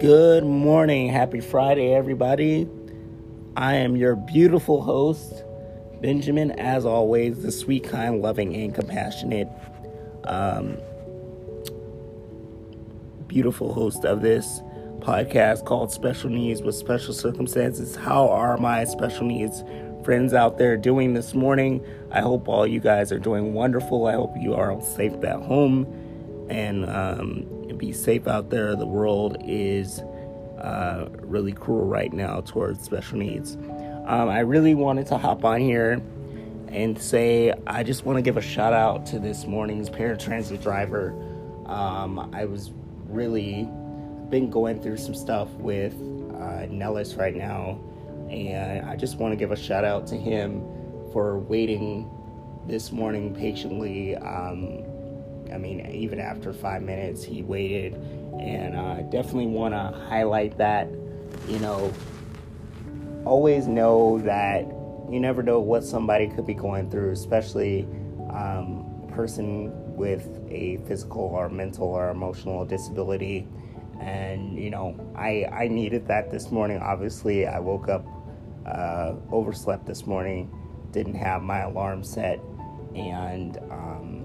Good morning. Happy Friday, everybody. I am your beautiful host, Benjamin, as always, the sweet, kind, loving, and compassionate, um, beautiful host of this podcast called Special Needs with Special Circumstances. How are my special needs friends out there doing this morning? I hope all you guys are doing wonderful. I hope you are all safe at home and um, be safe out there. The world is uh, really cruel right now towards special needs. Um, I really wanted to hop on here and say I just want to give a shout out to this morning's paratransit driver. Um, I was really been going through some stuff with uh, Nellis right now, and I just want to give a shout out to him for waiting this morning patiently. Um, I mean, even after five minutes, he waited, and uh, definitely want to highlight that. You know, always know that you never know what somebody could be going through, especially um, a person with a physical or mental or emotional disability. And you know, I I needed that this morning. Obviously, I woke up uh, overslept this morning, didn't have my alarm set, and um,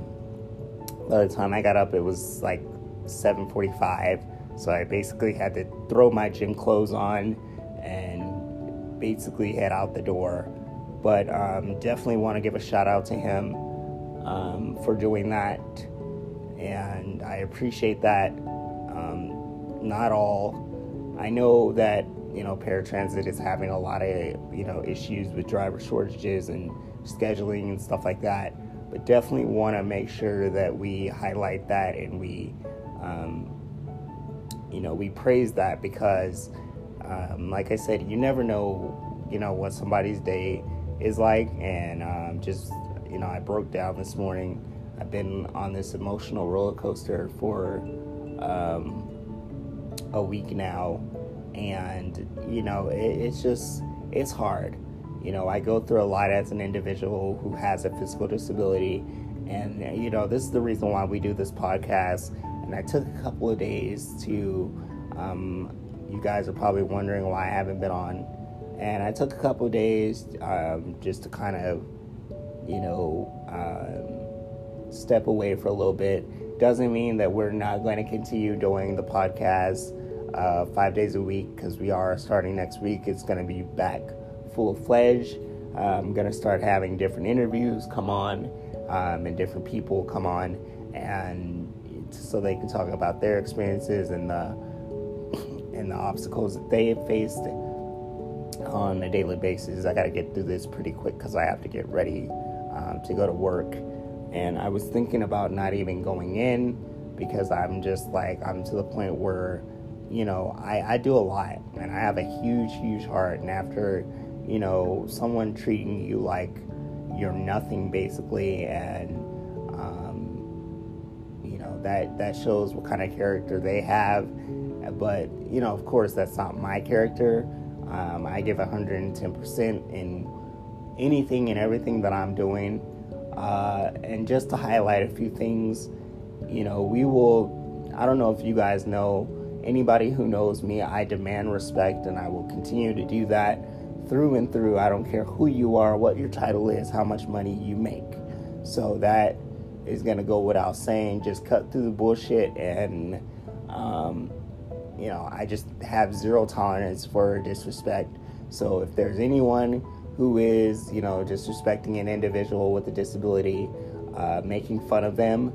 by the time I got up, it was like 7:45. So I basically had to throw my gym clothes on and basically head out the door. But um, definitely want to give a shout out to him um, for doing that, and I appreciate that. Um, not all. I know that you know paratransit is having a lot of you know issues with driver shortages and scheduling and stuff like that but definitely want to make sure that we highlight that and we, um, you know, we praise that because, um, like I said, you never know, you know, what somebody's day is like, and um, just, you know, I broke down this morning. I've been on this emotional roller coaster for um, a week now, and you know, it, it's just, it's hard you know, I go through a lot as an individual who has a physical disability. And, you know, this is the reason why we do this podcast. And I took a couple of days to, um, you guys are probably wondering why I haven't been on. And I took a couple of days um, just to kind of, you know, um, step away for a little bit. Doesn't mean that we're not going to continue doing the podcast uh, five days a week because we are starting next week. It's going to be back full fledged. I'm going to start having different interviews come on um, and different people come on and so they can talk about their experiences and the and the obstacles that they have faced on a daily basis. I got to get through this pretty quick because I have to get ready um, to go to work. And I was thinking about not even going in because I'm just like I'm to the point where you know I, I do a lot and I have a huge huge heart and after you know, someone treating you like you're nothing basically, and um, you know that that shows what kind of character they have. But you know, of course, that's not my character. Um, I give 110% in anything and everything that I'm doing. Uh, and just to highlight a few things, you know, we will. I don't know if you guys know anybody who knows me. I demand respect, and I will continue to do that through and through. I don't care who you are, what your title is, how much money you make. So that is going to go without saying. Just cut through the bullshit and, um, you know, I just have zero tolerance for disrespect. So if there's anyone who is, you know, disrespecting an individual with a disability, uh, making fun of them,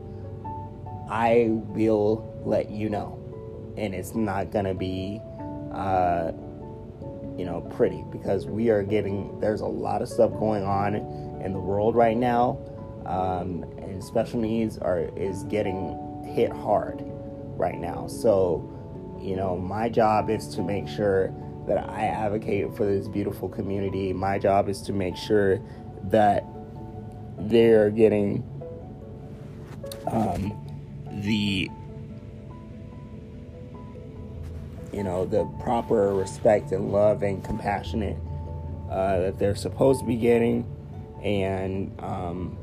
I will let you know. And it's not going to be. Uh, you know, pretty because we are getting, there's a lot of stuff going on in the world right now. Um, and special needs are is getting hit hard right now. So, you know, my job is to make sure that I advocate for this beautiful community. My job is to make sure that they're getting um, the you know, the proper respect and love and compassionate uh, that they're supposed to be getting. And, um,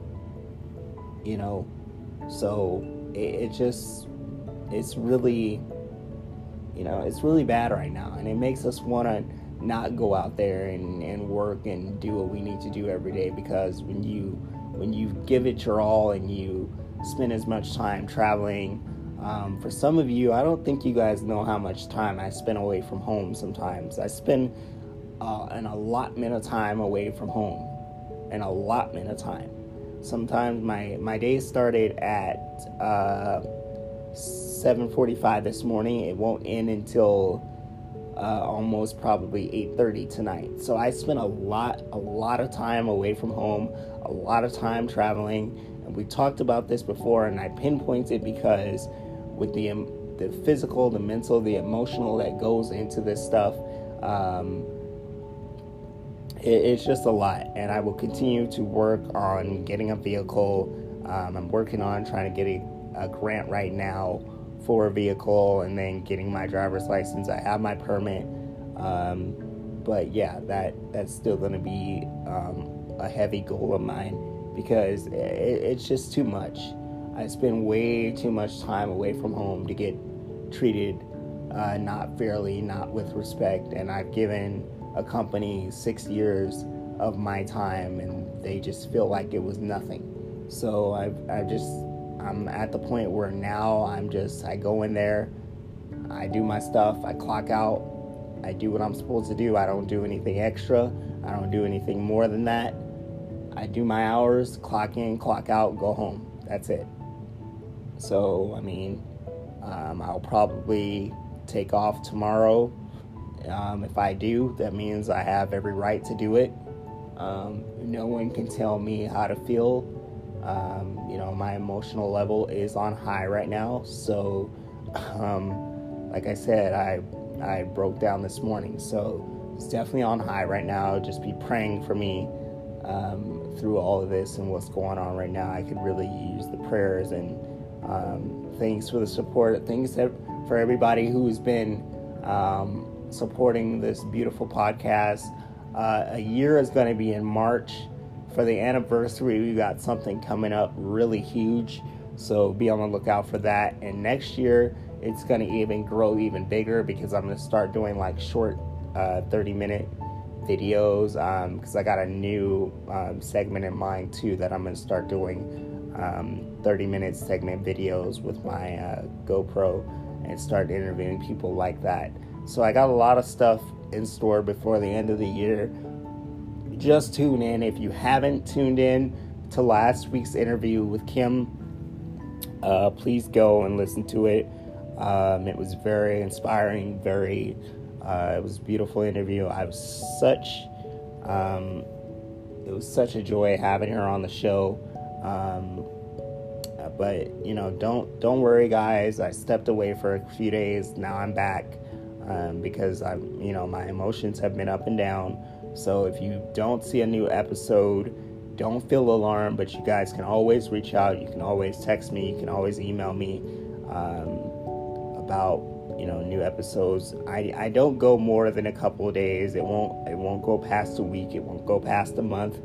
you know, so it, it just, it's really, you know, it's really bad right now, and it makes us want to not go out there and, and work and do what we need to do every day because when you when you give it your all and you spend as much time traveling um, for some of you i don't think you guys know how much time i spend away from home sometimes i spend uh, an allotment of time away from home an allotment of time sometimes my my day started at uh, 7:45 this morning. It won't end until uh, almost probably 8:30 tonight. So I spent a lot a lot of time away from home, a lot of time traveling, and we talked about this before. And I pinpointed because with the the physical, the mental, the emotional that goes into this stuff. Um, it's just a lot, and I will continue to work on getting a vehicle. Um, I'm working on trying to get a, a grant right now for a vehicle and then getting my driver's license. I have my permit. Um, but yeah, that that's still going to be um, a heavy goal of mine because it, it's just too much. I spend way too much time away from home to get treated uh, not fairly, not with respect, and I've given a company six years of my time, and they just feel like it was nothing. So I've I just I'm at the point where now I'm just, I go in there, I do my stuff, I clock out, I do what I'm supposed to do. I don't do anything extra, I don't do anything more than that. I do my hours, clock in, clock out, go home. That's it. So, I mean, um, I'll probably take off tomorrow. Um, if I do, that means I have every right to do it. Um, no one can tell me how to feel um, you know, my emotional level is on high right now. So, um, like I said, I I broke down this morning. So it's definitely on high right now. Just be praying for me um, through all of this and what's going on right now. I could really use the prayers and um, thanks for the support. Thanks for everybody who's been um, supporting this beautiful podcast. Uh, a year is going to be in March for the anniversary, we got something coming up really huge. So be on the lookout for that. And next year, it's going to even grow even bigger because I'm going to start doing like short uh, 30 minute videos because um, I got a new um, segment in mind too that I'm going to start doing um, 30 minute segment videos with my uh, GoPro and start interviewing people like that. So I got a lot of stuff in store before the end of the year just tune in. If you haven't tuned in to last week's interview with Kim, uh, please go and listen to it. Um, it was very inspiring, very, uh, it was beautiful interview. I was such, um, it was such a joy having her on the show. Um, but you know, don't don't worry, guys. I stepped away for a few days. Now I'm back um, because I'm, you know, my emotions have been up and down. So if you don't see a new episode, don't feel alarmed, but you guys can always reach out. You can always text me. You can always email me um, about you know new episodes. I, I don't go more than a couple of days. It won't it won't go past a week. It won't go past a month.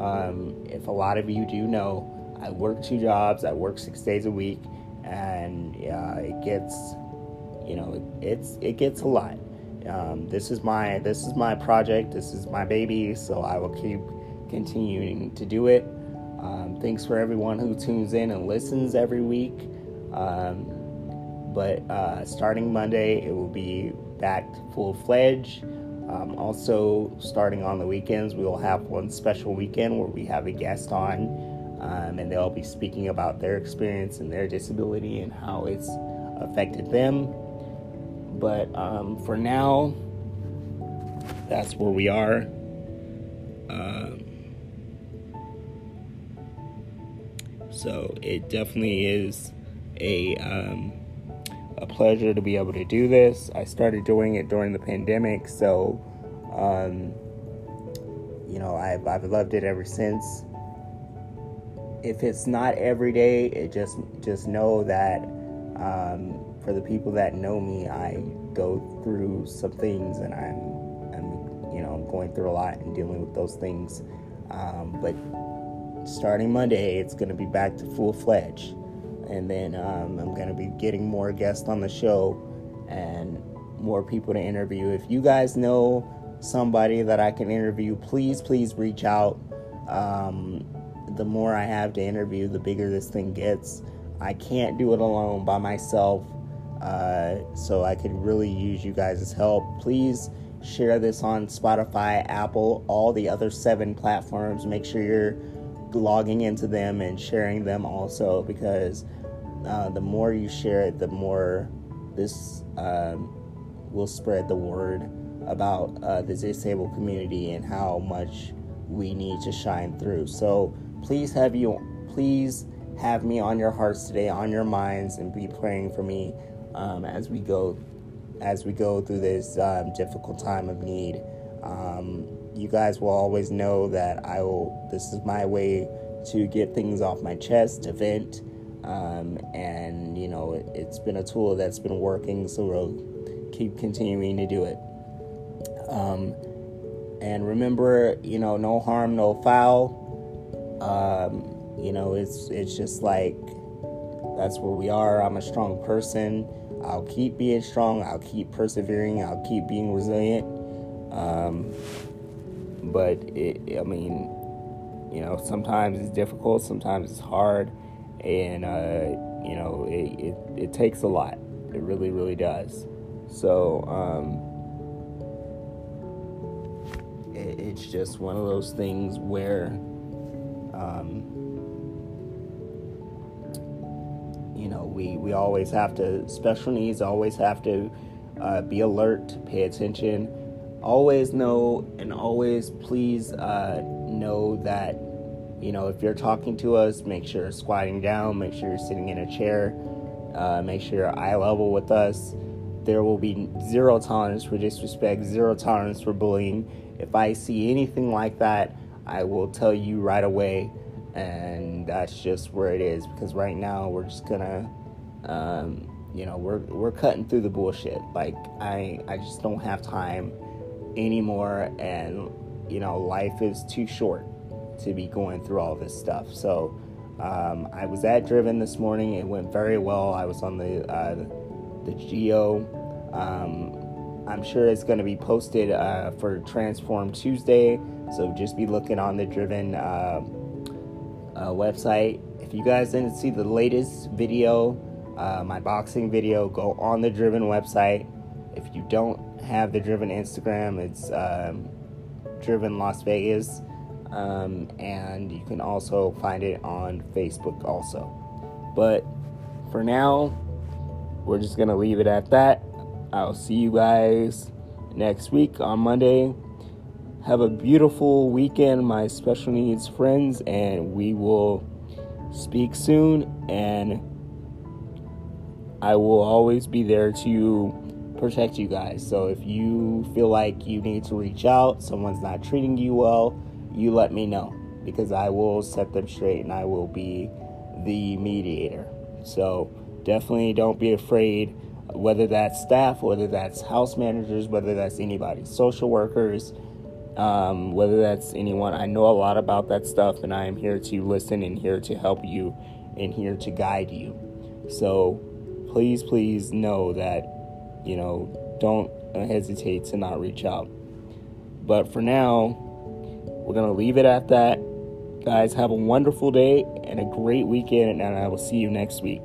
Um, if a lot of you do know, I work two jobs. I work six days a week, and uh, it gets you know it, it's it gets a lot. Um, this is my this is my project. This is my baby. So I will keep continuing to do it. Um, thanks for everyone who tunes in and listens every week. Um, but uh, starting Monday, it will be back full fledged. Um, also, starting on the weekends, we will have one special weekend where we have a guest on, um, and they'll be speaking about their experience and their disability and how it's affected them. But um, for now, that's where we are. Um, so it definitely is a um, a pleasure to be able to do this. I started doing it during the pandemic, so um, you know I've I've loved it ever since. If it's not every day, it just just know that um, for the people that know me, I go through some things and I'm, I'm you know, going through a lot and dealing with those things. Um, but starting Monday, it's going to be back to full fledged. And then um, I'm going to be getting more guests on the show. And more people to interview. If you guys know somebody that I can interview, please, please reach out. Um, the more I have to interview, the bigger this thing gets. I can't do it alone by myself, uh, so I could really use you guys' help. Please share this on Spotify, Apple, all the other seven platforms. Make sure you're logging into them and sharing them also because uh, the more you share it, the more this um, will spread the word about uh, the disabled community and how much we need to shine through. So please have you, please have me on your hearts today, on your minds, and be praying for me um, as we go as we go through this um, difficult time of need. Um, you guys will always know that I will. This is my way to get things off my chest, to vent, um, and you know it, has been a tool that's been working. So we'll keep continuing to do it. Um, and remember, you know, no harm, no foul. Um, you know, it's it's just like that's where we are. I'm a strong person. I'll keep being strong. I'll keep persevering. I'll keep being resilient. Um, but it, I mean, you know, sometimes it's difficult. Sometimes it's hard, and uh, you know, it, it, it takes a lot. It really, really does. So. Um, it's just one of those things where um, you know we, we always have to special needs always have to uh, be alert pay attention always know and always please uh, know that you know if you're talking to us make sure you're squatting down make sure you're sitting in a chair uh, make sure you're eye level with us there will be zero tolerance for disrespect zero tolerance for bullying if I see anything like that, I will tell you right away. And that's just where it is because right now we're just gonna, um, you know, we're we're cutting through the bullshit. Like I I just don't have time anymore, and you know, life is too short to be going through all this stuff. So um, I was at Driven this morning. It went very well. I was on the uh, the Geo. Um, I'm sure it's going to be posted uh, for Transform Tuesday. So just be looking on the Driven uh, uh, website. If you guys didn't see the latest video, uh, my boxing video, go on the Driven website. If you don't have the Driven Instagram, it's um, Driven Las Vegas. Um, and you can also find it on Facebook also. But for now, we're just to leave it at that. I'll see you guys next week on Monday. Have a beautiful weekend, my special needs friends, and we will speak soon. And I will always be there to protect you guys. So if you feel like you need to reach out, someone's not treating you well, you let me know because I will set them straight and I will be the mediator. So definitely don't be afraid whether that's staff, whether that's house managers, whether that's anybody, social workers, um, whether that's anyone. I know a lot about that stuff, and I am here to listen and here to help you and here to guide you. So please, please know that, you know, don't hesitate to not reach out. But for now, we're going to leave it at that. Guys, have a wonderful day and a great weekend, and I will see you next week.